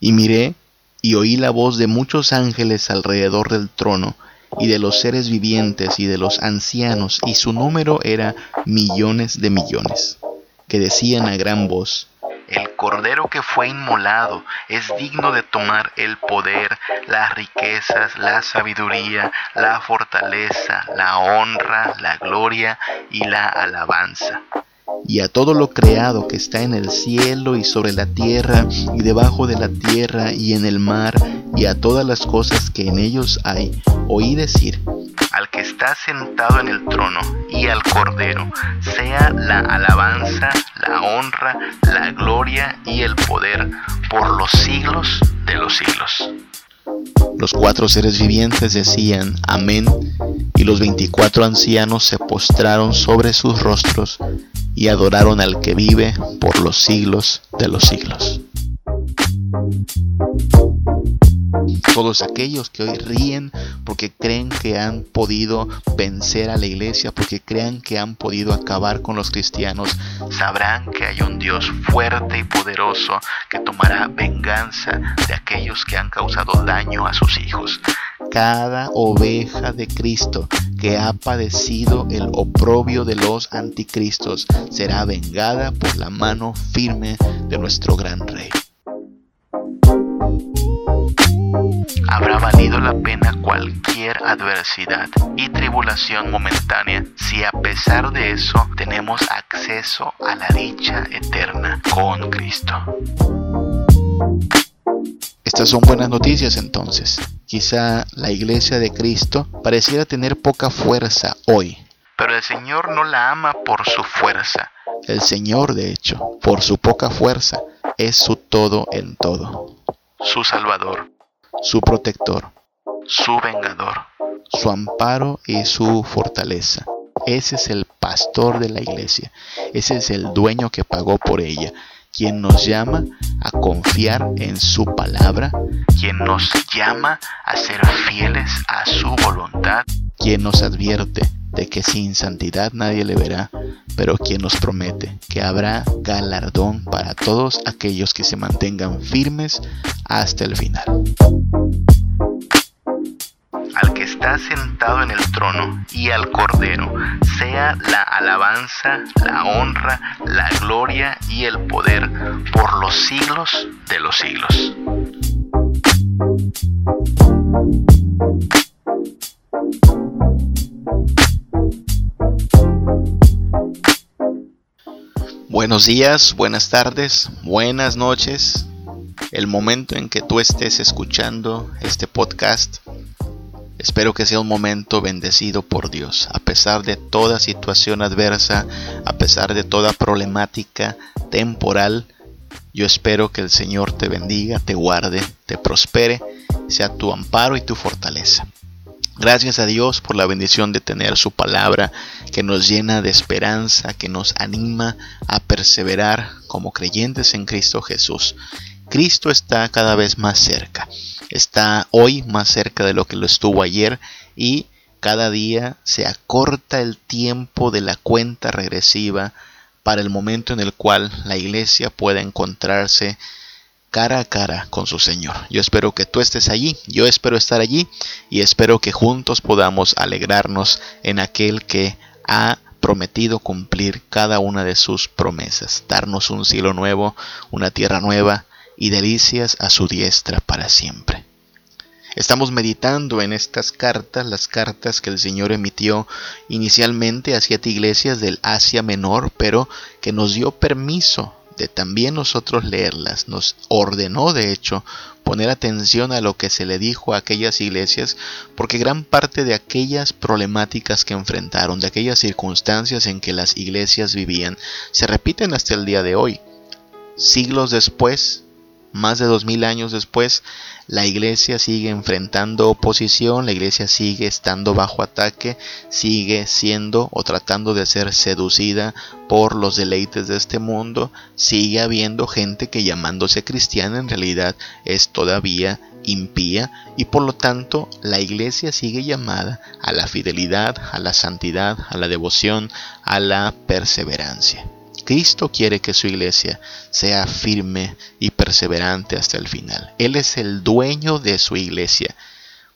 Y miré y oí la voz de muchos ángeles alrededor del trono, y de los seres vivientes y de los ancianos, y su número era millones de millones, que decían a gran voz, el cordero que fue inmolado es digno de tomar el poder, las riquezas, la sabiduría, la fortaleza, la honra, la gloria y la alabanza y a todo lo creado que está en el cielo y sobre la tierra y debajo de la tierra y en el mar y a todas las cosas que en ellos hay, oí decir, al que está sentado en el trono y al cordero, sea la alabanza, la honra, la gloria y el poder por los siglos de los siglos. Los cuatro seres vivientes decían, Amén, y los veinticuatro ancianos se postraron sobre sus rostros y adoraron al que vive por los siglos de los siglos. Todos aquellos que hoy ríen porque creen que han podido vencer a la iglesia, porque crean que han podido acabar con los cristianos, sabrán que hay un Dios fuerte y poderoso que tomará venganza de aquellos que han causado daño a sus hijos cada oveja de Cristo que ha padecido el oprobio de los anticristos será vengada por la mano firme de nuestro gran rey. Habrá valido la pena cualquier adversidad y tribulación momentánea si a pesar de eso tenemos acceso a la dicha eterna con Cristo. Estas son buenas noticias entonces. Quizá la iglesia de Cristo pareciera tener poca fuerza hoy, pero el Señor no la ama por su fuerza. El Señor, de hecho, por su poca fuerza, es su todo en todo. Su Salvador, su protector, su vengador, su amparo y su fortaleza. Ese es el pastor de la iglesia. Ese es el dueño que pagó por ella quien nos llama a confiar en su palabra, quien nos llama a ser fieles a su voluntad, quien nos advierte de que sin santidad nadie le verá, pero quien nos promete que habrá galardón para todos aquellos que se mantengan firmes hasta el final está sentado en el trono y al Cordero, sea la alabanza, la honra, la gloria y el poder por los siglos de los siglos. Buenos días, buenas tardes, buenas noches. El momento en que tú estés escuchando este podcast Espero que sea un momento bendecido por Dios, a pesar de toda situación adversa, a pesar de toda problemática temporal. Yo espero que el Señor te bendiga, te guarde, te prospere, sea tu amparo y tu fortaleza. Gracias a Dios por la bendición de tener su palabra que nos llena de esperanza, que nos anima a perseverar como creyentes en Cristo Jesús. Cristo está cada vez más cerca está hoy más cerca de lo que lo estuvo ayer y cada día se acorta el tiempo de la cuenta regresiva para el momento en el cual la iglesia pueda encontrarse cara a cara con su Señor. Yo espero que tú estés allí, yo espero estar allí y espero que juntos podamos alegrarnos en aquel que ha prometido cumplir cada una de sus promesas, darnos un cielo nuevo, una tierra nueva y delicias a su diestra para siempre. Estamos meditando en estas cartas, las cartas que el Señor emitió inicialmente a siete iglesias del Asia Menor, pero que nos dio permiso de también nosotros leerlas. Nos ordenó, de hecho, poner atención a lo que se le dijo a aquellas iglesias, porque gran parte de aquellas problemáticas que enfrentaron, de aquellas circunstancias en que las iglesias vivían, se repiten hasta el día de hoy. Siglos después, más de dos mil años después, la iglesia sigue enfrentando oposición, la iglesia sigue estando bajo ataque, sigue siendo o tratando de ser seducida por los deleites de este mundo, sigue habiendo gente que llamándose cristiana en realidad es todavía impía y por lo tanto la iglesia sigue llamada a la fidelidad, a la santidad, a la devoción, a la perseverancia. Cristo quiere que su iglesia sea firme y perseverante hasta el final. Él es el dueño de su iglesia.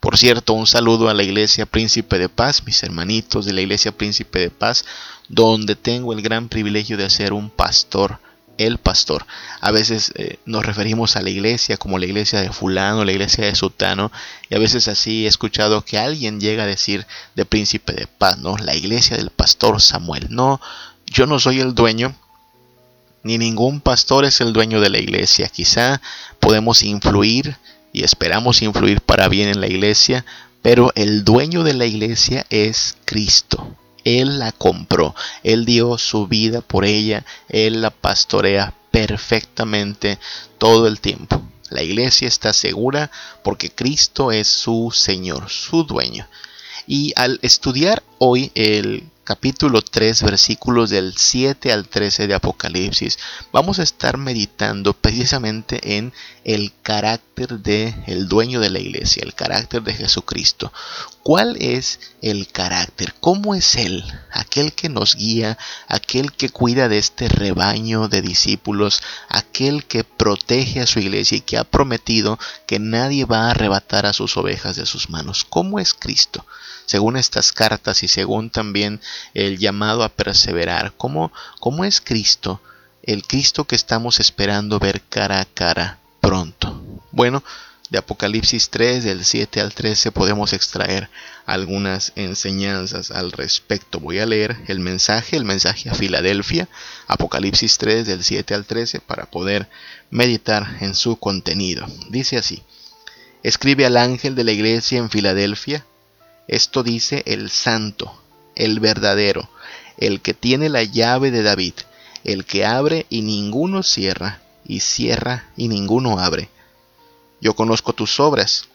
Por cierto, un saludo a la Iglesia Príncipe de Paz, mis hermanitos de la Iglesia Príncipe de Paz, donde tengo el gran privilegio de ser un pastor, el pastor. A veces eh, nos referimos a la iglesia como la iglesia de fulano, la iglesia de sutano, y a veces así he escuchado que alguien llega a decir de Príncipe de Paz, ¿no? La iglesia del pastor Samuel. No, yo no soy el dueño, ni ningún pastor es el dueño de la iglesia. Quizá podemos influir y esperamos influir para bien en la iglesia, pero el dueño de la iglesia es Cristo. Él la compró, Él dio su vida por ella, Él la pastorea perfectamente todo el tiempo. La iglesia está segura porque Cristo es su Señor, su dueño. Y al estudiar hoy el capítulo 3, versículos del 7 al 13 de Apocalipsis, vamos a estar meditando precisamente en el carácter de el dueño de la iglesia, el carácter de Jesucristo. ¿Cuál es el carácter? ¿Cómo es él? Aquel que nos guía, aquel que cuida de este rebaño de discípulos, aquel que protege a su iglesia y que ha prometido que nadie va a arrebatar a sus ovejas de sus manos. ¿Cómo es Cristo? según estas cartas y según también el llamado a perseverar. ¿Cómo, cómo es Cristo? El Cristo que estamos esperando ver cara a cara pronto. Bueno, de Apocalipsis 3, del 7 al 13, podemos extraer algunas enseñanzas al respecto. Voy a leer el mensaje, el mensaje a Filadelfia, Apocalipsis 3, del 7 al 13, para poder meditar en su contenido. Dice así, escribe al ángel de la iglesia en Filadelfia, esto dice el santo, el verdadero, el que tiene la llave de David, el que abre y ninguno cierra, y cierra y ninguno abre. Yo conozco tus obras.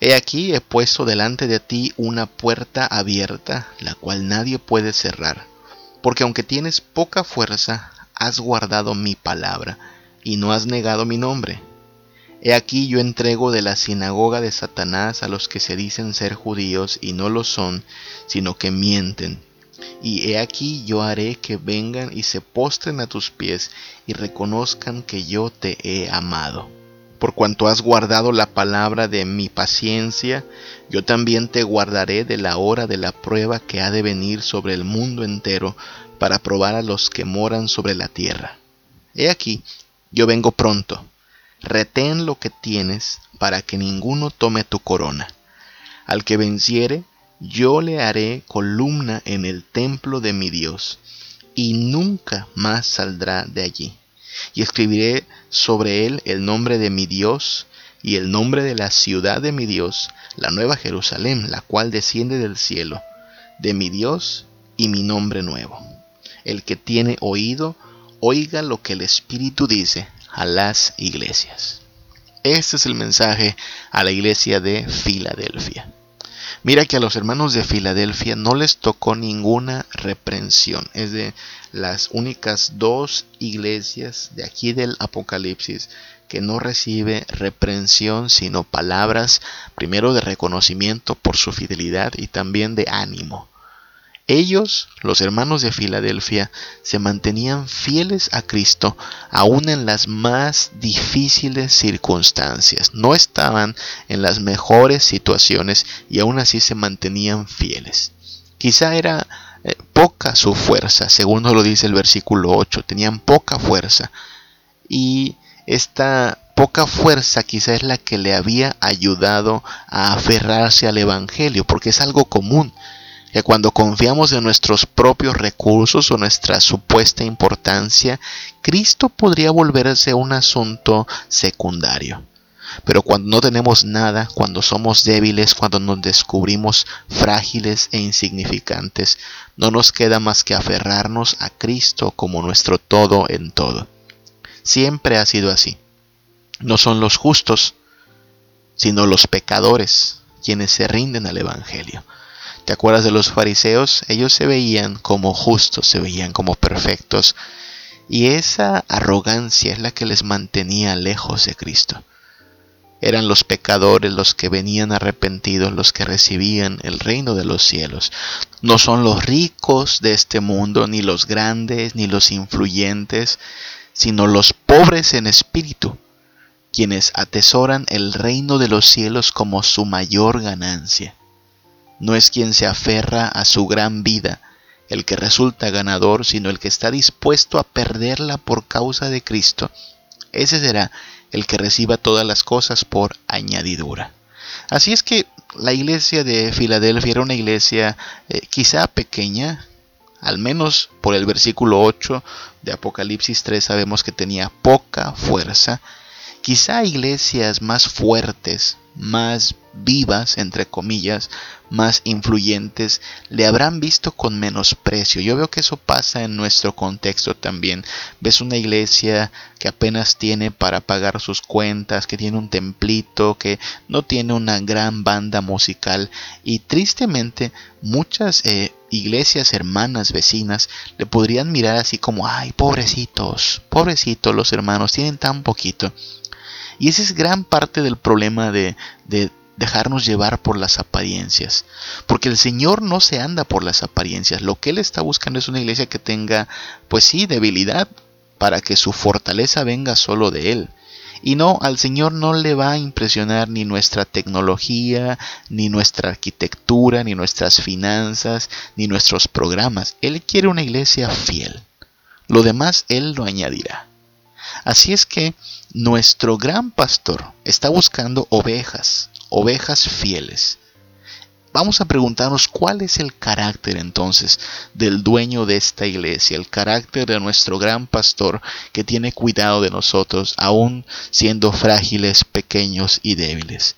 He aquí he puesto delante de ti una puerta abierta, la cual nadie puede cerrar, porque aunque tienes poca fuerza, has guardado mi palabra, y no has negado mi nombre. He aquí yo entrego de la sinagoga de Satanás a los que se dicen ser judíos y no lo son, sino que mienten. Y he aquí yo haré que vengan y se postren a tus pies y reconozcan que yo te he amado. Por cuanto has guardado la palabra de mi paciencia, yo también te guardaré de la hora de la prueba que ha de venir sobre el mundo entero para probar a los que moran sobre la tierra. He aquí, yo vengo pronto retén lo que tienes para que ninguno tome tu corona. Al que venciere, yo le haré columna en el templo de mi Dios, y nunca más saldrá de allí. Y escribiré sobre él el nombre de mi Dios y el nombre de la ciudad de mi Dios, la nueva Jerusalén, la cual desciende del cielo, de mi Dios y mi nombre nuevo. El que tiene oído, oiga lo que el Espíritu dice a las iglesias. Este es el mensaje a la iglesia de Filadelfia. Mira que a los hermanos de Filadelfia no les tocó ninguna reprensión. Es de las únicas dos iglesias de aquí del Apocalipsis que no recibe reprensión sino palabras primero de reconocimiento por su fidelidad y también de ánimo. Ellos, los hermanos de Filadelfia, se mantenían fieles a Cristo aún en las más difíciles circunstancias. No estaban en las mejores situaciones y aún así se mantenían fieles. Quizá era eh, poca su fuerza, según nos lo dice el versículo 8, tenían poca fuerza. Y esta poca fuerza quizá es la que le había ayudado a aferrarse al Evangelio, porque es algo común que cuando confiamos en nuestros propios recursos o nuestra supuesta importancia, Cristo podría volverse un asunto secundario. Pero cuando no tenemos nada, cuando somos débiles, cuando nos descubrimos frágiles e insignificantes, no nos queda más que aferrarnos a Cristo como nuestro todo en todo. Siempre ha sido así. No son los justos, sino los pecadores quienes se rinden al Evangelio. ¿Te acuerdas de los fariseos? Ellos se veían como justos, se veían como perfectos. Y esa arrogancia es la que les mantenía lejos de Cristo. Eran los pecadores los que venían arrepentidos, los que recibían el reino de los cielos. No son los ricos de este mundo, ni los grandes, ni los influyentes, sino los pobres en espíritu, quienes atesoran el reino de los cielos como su mayor ganancia. No es quien se aferra a su gran vida, el que resulta ganador, sino el que está dispuesto a perderla por causa de Cristo. Ese será el que reciba todas las cosas por añadidura. Así es que la iglesia de Filadelfia era una iglesia eh, quizá pequeña, al menos por el versículo 8 de Apocalipsis 3 sabemos que tenía poca fuerza. Quizá iglesias más fuertes, más vivas, entre comillas, más influyentes, le habrán visto con menosprecio. Yo veo que eso pasa en nuestro contexto también. Ves una iglesia que apenas tiene para pagar sus cuentas, que tiene un templito, que no tiene una gran banda musical y tristemente muchas eh, iglesias hermanas vecinas le podrían mirar así como, ay, pobrecitos, pobrecitos los hermanos, tienen tan poquito. Y ese es gran parte del problema de, de dejarnos llevar por las apariencias. Porque el Señor no se anda por las apariencias. Lo que Él está buscando es una iglesia que tenga, pues sí, debilidad, para que su fortaleza venga solo de Él. Y no, al Señor no le va a impresionar ni nuestra tecnología, ni nuestra arquitectura, ni nuestras finanzas, ni nuestros programas. Él quiere una iglesia fiel. Lo demás Él lo añadirá. Así es que nuestro gran pastor está buscando ovejas, ovejas fieles. Vamos a preguntarnos cuál es el carácter entonces del dueño de esta iglesia, el carácter de nuestro gran pastor que tiene cuidado de nosotros, aún siendo frágiles, pequeños y débiles.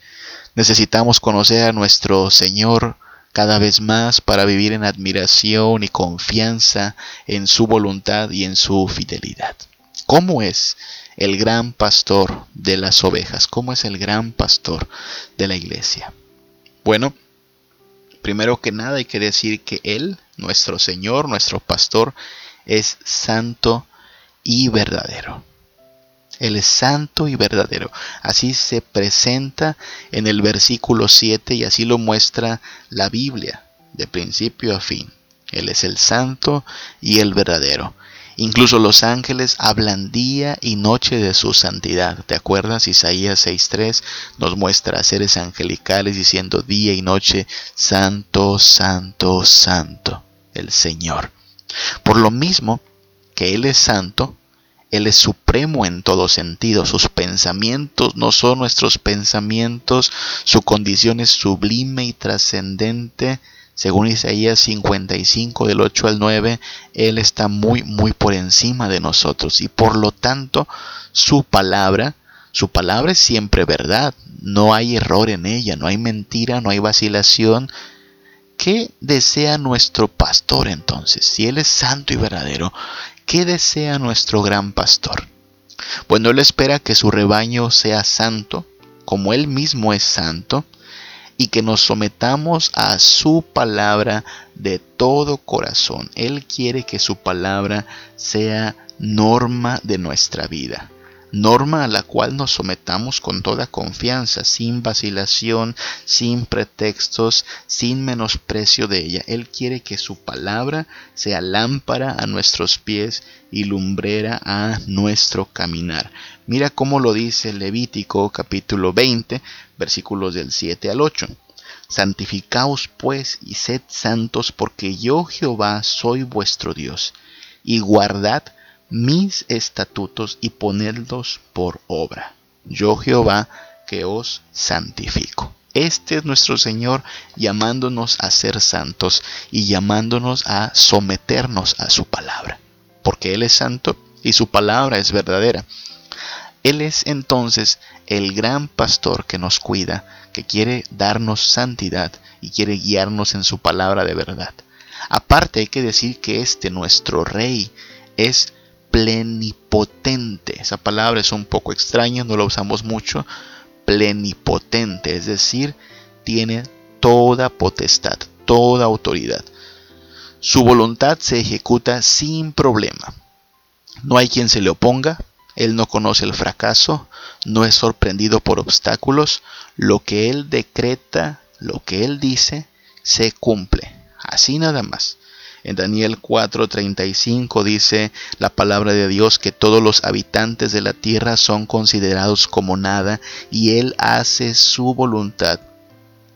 Necesitamos conocer a nuestro Señor cada vez más para vivir en admiración y confianza en su voluntad y en su fidelidad. ¿Cómo es el gran pastor de las ovejas? ¿Cómo es el gran pastor de la iglesia? Bueno, primero que nada hay que decir que Él, nuestro Señor, nuestro pastor, es santo y verdadero. Él es santo y verdadero. Así se presenta en el versículo 7 y así lo muestra la Biblia, de principio a fin. Él es el santo y el verdadero. Incluso los ángeles hablan día y noche de su santidad. ¿Te acuerdas? Isaías 6.3 nos muestra a seres angelicales diciendo día y noche, Santo, Santo, Santo, el Señor. Por lo mismo que Él es santo, Él es supremo en todo sentido. Sus pensamientos no son nuestros pensamientos, su condición es sublime y trascendente según Isaías 55 del 8 al 9, Él está muy, muy por encima de nosotros y por lo tanto su palabra, su palabra es siempre verdad, no hay error en ella, no hay mentira, no hay vacilación. ¿Qué desea nuestro pastor entonces? Si Él es santo y verdadero, ¿qué desea nuestro gran pastor? Bueno, Él espera que su rebaño sea santo, como Él mismo es santo, y que nos sometamos a su palabra de todo corazón. Él quiere que su palabra sea norma de nuestra vida norma a la cual nos sometamos con toda confianza, sin vacilación, sin pretextos, sin menosprecio de ella. Él quiere que su palabra sea lámpara a nuestros pies y lumbrera a nuestro caminar. Mira cómo lo dice Levítico capítulo 20, versículos del 7 al 8. Santificaos pues y sed santos, porque yo Jehová soy vuestro Dios, y guardad mis estatutos y ponedlos por obra. Yo Jehová que os santifico. Este es nuestro Señor llamándonos a ser santos y llamándonos a someternos a su palabra, porque Él es santo y su palabra es verdadera. Él es entonces el gran pastor que nos cuida, que quiere darnos santidad y quiere guiarnos en su palabra de verdad. Aparte hay que decir que este nuestro rey es plenipotente. Esa palabra es un poco extraña, no la usamos mucho. Plenipotente, es decir, tiene toda potestad, toda autoridad. Su voluntad se ejecuta sin problema. No hay quien se le oponga, Él no conoce el fracaso, no es sorprendido por obstáculos, lo que Él decreta, lo que Él dice, se cumple. Así nada más. En Daniel 4:35 dice la palabra de Dios que todos los habitantes de la tierra son considerados como nada y Él hace su voluntad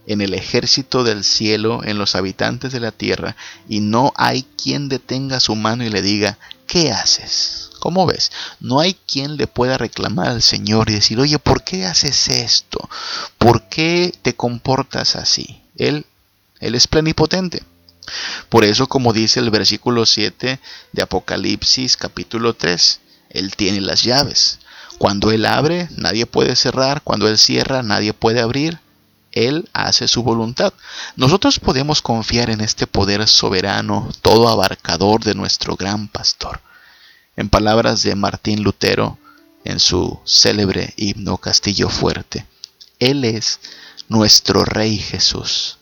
en el ejército del cielo, en los habitantes de la tierra, y no hay quien detenga su mano y le diga, ¿qué haces? ¿Cómo ves? No hay quien le pueda reclamar al Señor y decir, oye, ¿por qué haces esto? ¿Por qué te comportas así? Él, Él es plenipotente. Por eso, como dice el versículo 7 de Apocalipsis capítulo 3, Él tiene las llaves. Cuando Él abre, nadie puede cerrar. Cuando Él cierra, nadie puede abrir. Él hace su voluntad. Nosotros podemos confiar en este poder soberano, todo abarcador de nuestro gran pastor. En palabras de Martín Lutero, en su célebre himno Castillo Fuerte, Él es nuestro Rey Jesús,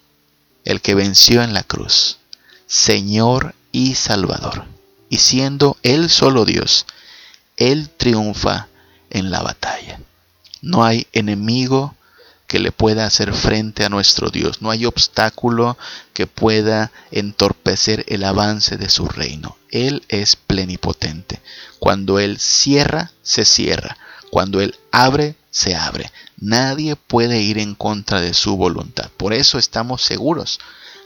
el que venció en la cruz, Señor y Salvador. Y siendo Él solo Dios, Él triunfa en la batalla. No hay enemigo que le pueda hacer frente a nuestro Dios. No hay obstáculo que pueda entorpecer el avance de su reino. Él es plenipotente. Cuando Él cierra, se cierra. Cuando Él abre, se abre. Nadie puede ir en contra de su voluntad. Por eso estamos seguros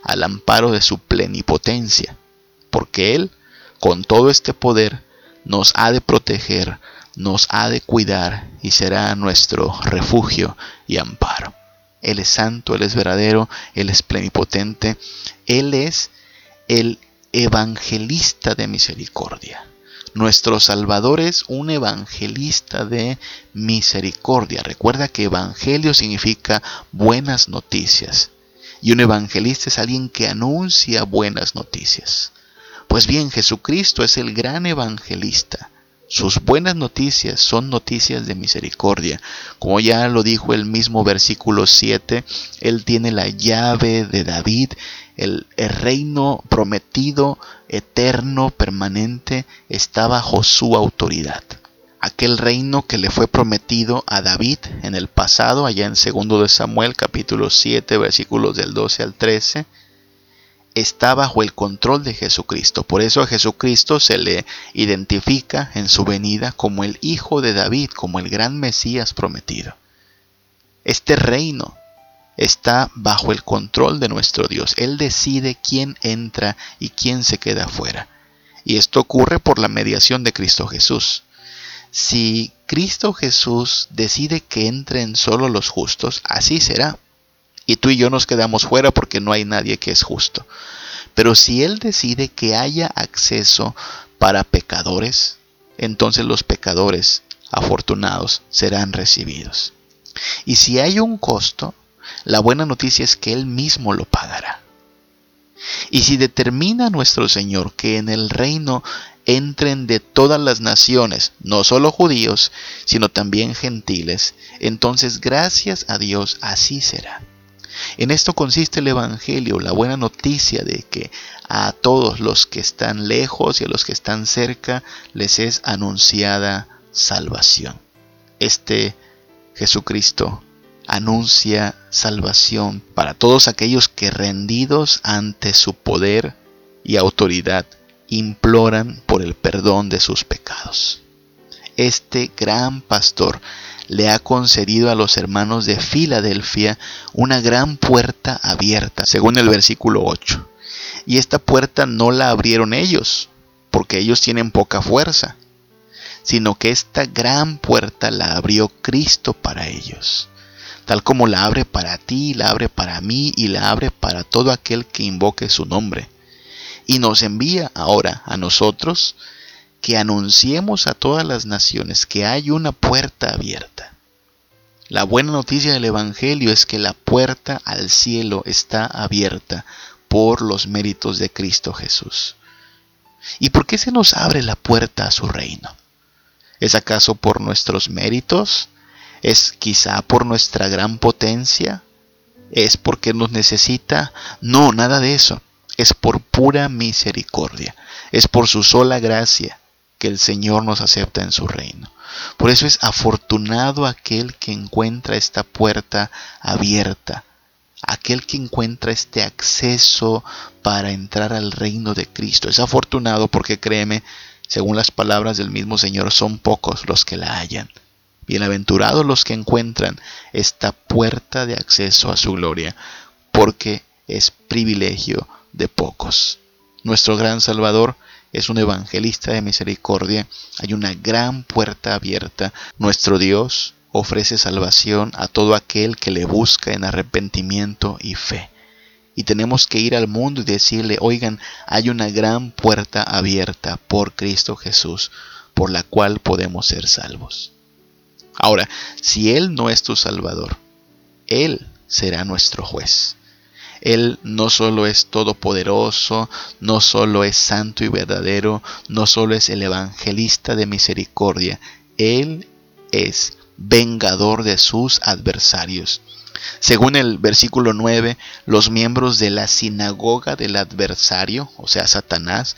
al amparo de su plenipotencia, porque Él, con todo este poder, nos ha de proteger, nos ha de cuidar y será nuestro refugio y amparo. Él es santo, Él es verdadero, Él es plenipotente, Él es el evangelista de misericordia. Nuestro Salvador es un evangelista de misericordia. Recuerda que evangelio significa buenas noticias. Y un evangelista es alguien que anuncia buenas noticias. Pues bien, Jesucristo es el gran evangelista. Sus buenas noticias son noticias de misericordia. Como ya lo dijo el mismo versículo 7, Él tiene la llave de David, el, reino prometido, eterno, permanente, está bajo su autoridad aquel reino que le fue prometido a David en el pasado, allá en 2 de Samuel capítulo 7 versículos del 12 al 13, está bajo el control de Jesucristo. Por eso a Jesucristo se le identifica en su venida como el Hijo de David, como el gran Mesías prometido. Este reino está bajo el control de nuestro Dios. Él decide quién entra y quién se queda fuera. Y esto ocurre por la mediación de Cristo Jesús. Si Cristo Jesús decide que entren solo los justos, así será. Y tú y yo nos quedamos fuera porque no hay nadie que es justo. Pero si Él decide que haya acceso para pecadores, entonces los pecadores afortunados serán recibidos. Y si hay un costo, la buena noticia es que Él mismo lo pagará. Y si determina nuestro Señor que en el reino entren de todas las naciones, no solo judíos, sino también gentiles, entonces gracias a Dios así será. En esto consiste el Evangelio, la buena noticia de que a todos los que están lejos y a los que están cerca les es anunciada salvación. Este Jesucristo anuncia salvación para todos aquellos que rendidos ante su poder y autoridad imploran por el perdón de sus pecados. Este gran pastor le ha concedido a los hermanos de Filadelfia una gran puerta abierta, según el versículo 8. Y esta puerta no la abrieron ellos, porque ellos tienen poca fuerza, sino que esta gran puerta la abrió Cristo para ellos, tal como la abre para ti, la abre para mí y la abre para todo aquel que invoque su nombre y nos envía ahora a nosotros que anunciemos a todas las naciones que hay una puerta abierta. La buena noticia del Evangelio es que la puerta al cielo está abierta por los méritos de Cristo Jesús. ¿Y por qué se nos abre la puerta a su reino? ¿Es acaso por nuestros méritos? ¿Es quizá por nuestra gran potencia? ¿Es porque nos necesita? No, nada de eso es por pura misericordia, es por su sola gracia que el Señor nos acepta en su reino. Por eso es afortunado aquel que encuentra esta puerta abierta, aquel que encuentra este acceso para entrar al reino de Cristo. Es afortunado porque créeme, según las palabras del mismo Señor, son pocos los que la hallan. Bienaventurados los que encuentran esta puerta de acceso a su gloria, porque es privilegio de pocos. Nuestro gran Salvador es un evangelista de misericordia, hay una gran puerta abierta. Nuestro Dios ofrece salvación a todo aquel que le busca en arrepentimiento y fe. Y tenemos que ir al mundo y decirle, oigan, hay una gran puerta abierta por Cristo Jesús, por la cual podemos ser salvos. Ahora, si Él no es tu Salvador, Él será nuestro juez. Él no solo es todopoderoso, no solo es santo y verdadero, no solo es el evangelista de misericordia, Él es vengador de sus adversarios. Según el versículo 9, los miembros de la sinagoga del adversario, o sea, Satanás,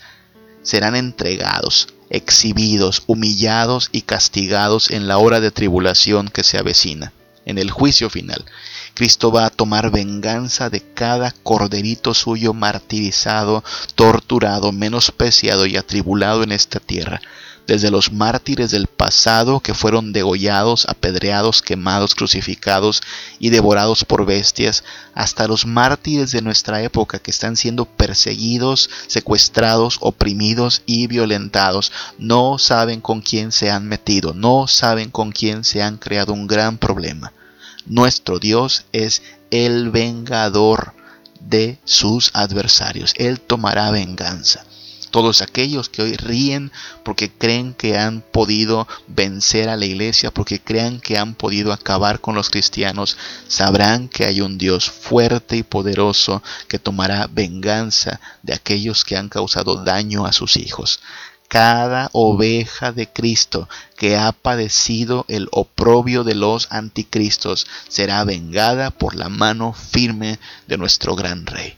serán entregados, exhibidos, humillados y castigados en la hora de tribulación que se avecina, en el juicio final. Cristo va a tomar venganza de cada corderito suyo martirizado, torturado, menospreciado y atribulado en esta tierra desde los mártires del pasado que fueron degollados, apedreados, quemados, crucificados y devorados por bestias, hasta los mártires de nuestra época que están siendo perseguidos, secuestrados, oprimidos y violentados, no saben con quién se han metido, no saben con quién se han creado un gran problema. Nuestro Dios es el vengador de sus adversarios. Él tomará venganza todos aquellos que hoy ríen porque creen que han podido vencer a la iglesia, porque crean que han podido acabar con los cristianos, sabrán que hay un Dios fuerte y poderoso que tomará venganza de aquellos que han causado daño a sus hijos cada oveja de Cristo que ha padecido el oprobio de los anticristos será vengada por la mano firme de nuestro gran rey.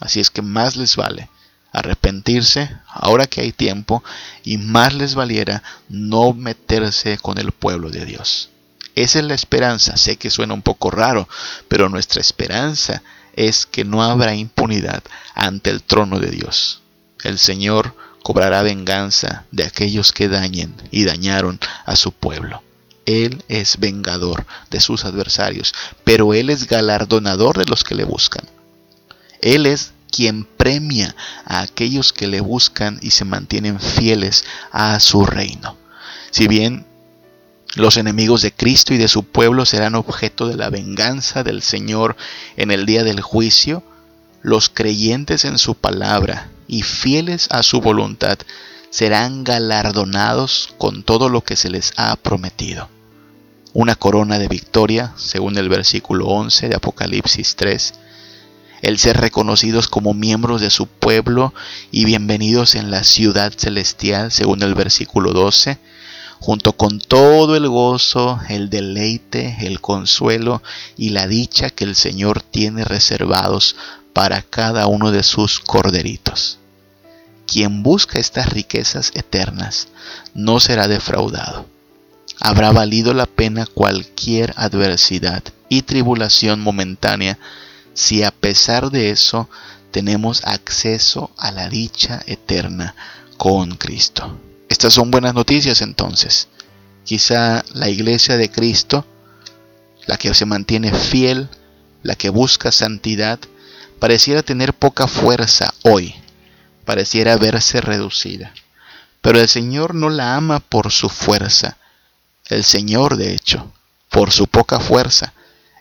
Así es que más les vale arrepentirse ahora que hay tiempo y más les valiera no meterse con el pueblo de Dios. Esa es la esperanza. Sé que suena un poco raro, pero nuestra esperanza es que no habrá impunidad ante el trono de Dios. El Señor cobrará venganza de aquellos que dañen y dañaron a su pueblo. Él es vengador de sus adversarios, pero Él es galardonador de los que le buscan. Él es quien premia a aquellos que le buscan y se mantienen fieles a su reino. Si bien los enemigos de Cristo y de su pueblo serán objeto de la venganza del Señor en el día del juicio, los creyentes en su palabra y fieles a su voluntad serán galardonados con todo lo que se les ha prometido. Una corona de victoria, según el versículo 11 de Apocalipsis 3, el ser reconocidos como miembros de su pueblo y bienvenidos en la ciudad celestial, según el versículo 12, junto con todo el gozo, el deleite, el consuelo y la dicha que el Señor tiene reservados para cada uno de sus corderitos. Quien busca estas riquezas eternas no será defraudado. Habrá valido la pena cualquier adversidad y tribulación momentánea si a pesar de eso tenemos acceso a la dicha eterna con Cristo. Estas son buenas noticias entonces. Quizá la iglesia de Cristo, la que se mantiene fiel, la que busca santidad, pareciera tener poca fuerza hoy, pareciera verse reducida. Pero el Señor no la ama por su fuerza. El Señor, de hecho, por su poca fuerza,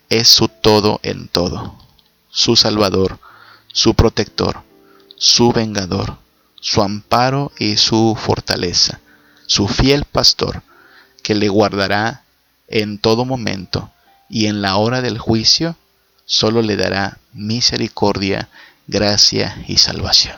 es su todo en todo su Salvador, su protector, su vengador, su amparo y su fortaleza, su fiel pastor, que le guardará en todo momento y en la hora del juicio solo le dará misericordia, gracia y salvación.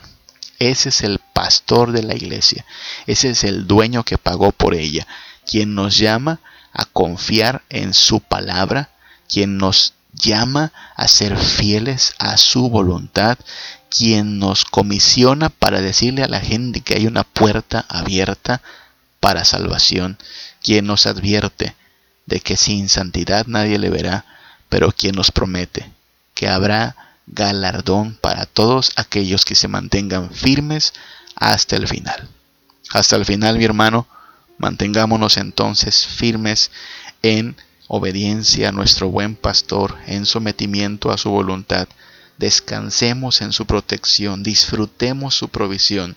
Ese es el pastor de la iglesia, ese es el dueño que pagó por ella, quien nos llama a confiar en su palabra, quien nos llama a ser fieles a su voluntad, quien nos comisiona para decirle a la gente que hay una puerta abierta para salvación, quien nos advierte de que sin santidad nadie le verá, pero quien nos promete que habrá galardón para todos aquellos que se mantengan firmes hasta el final. Hasta el final, mi hermano, mantengámonos entonces firmes en obediencia a nuestro buen pastor, en sometimiento a su voluntad, descansemos en su protección, disfrutemos su provisión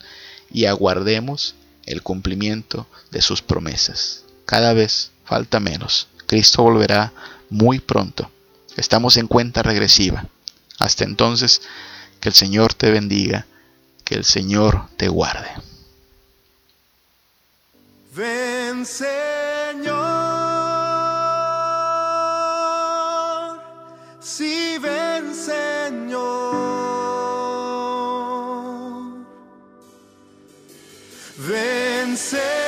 y aguardemos el cumplimiento de sus promesas. Cada vez falta menos. Cristo volverá muy pronto. Estamos en cuenta regresiva. Hasta entonces, que el Señor te bendiga, que el Señor te guarde. Ven si ven Señor. Ven Señor.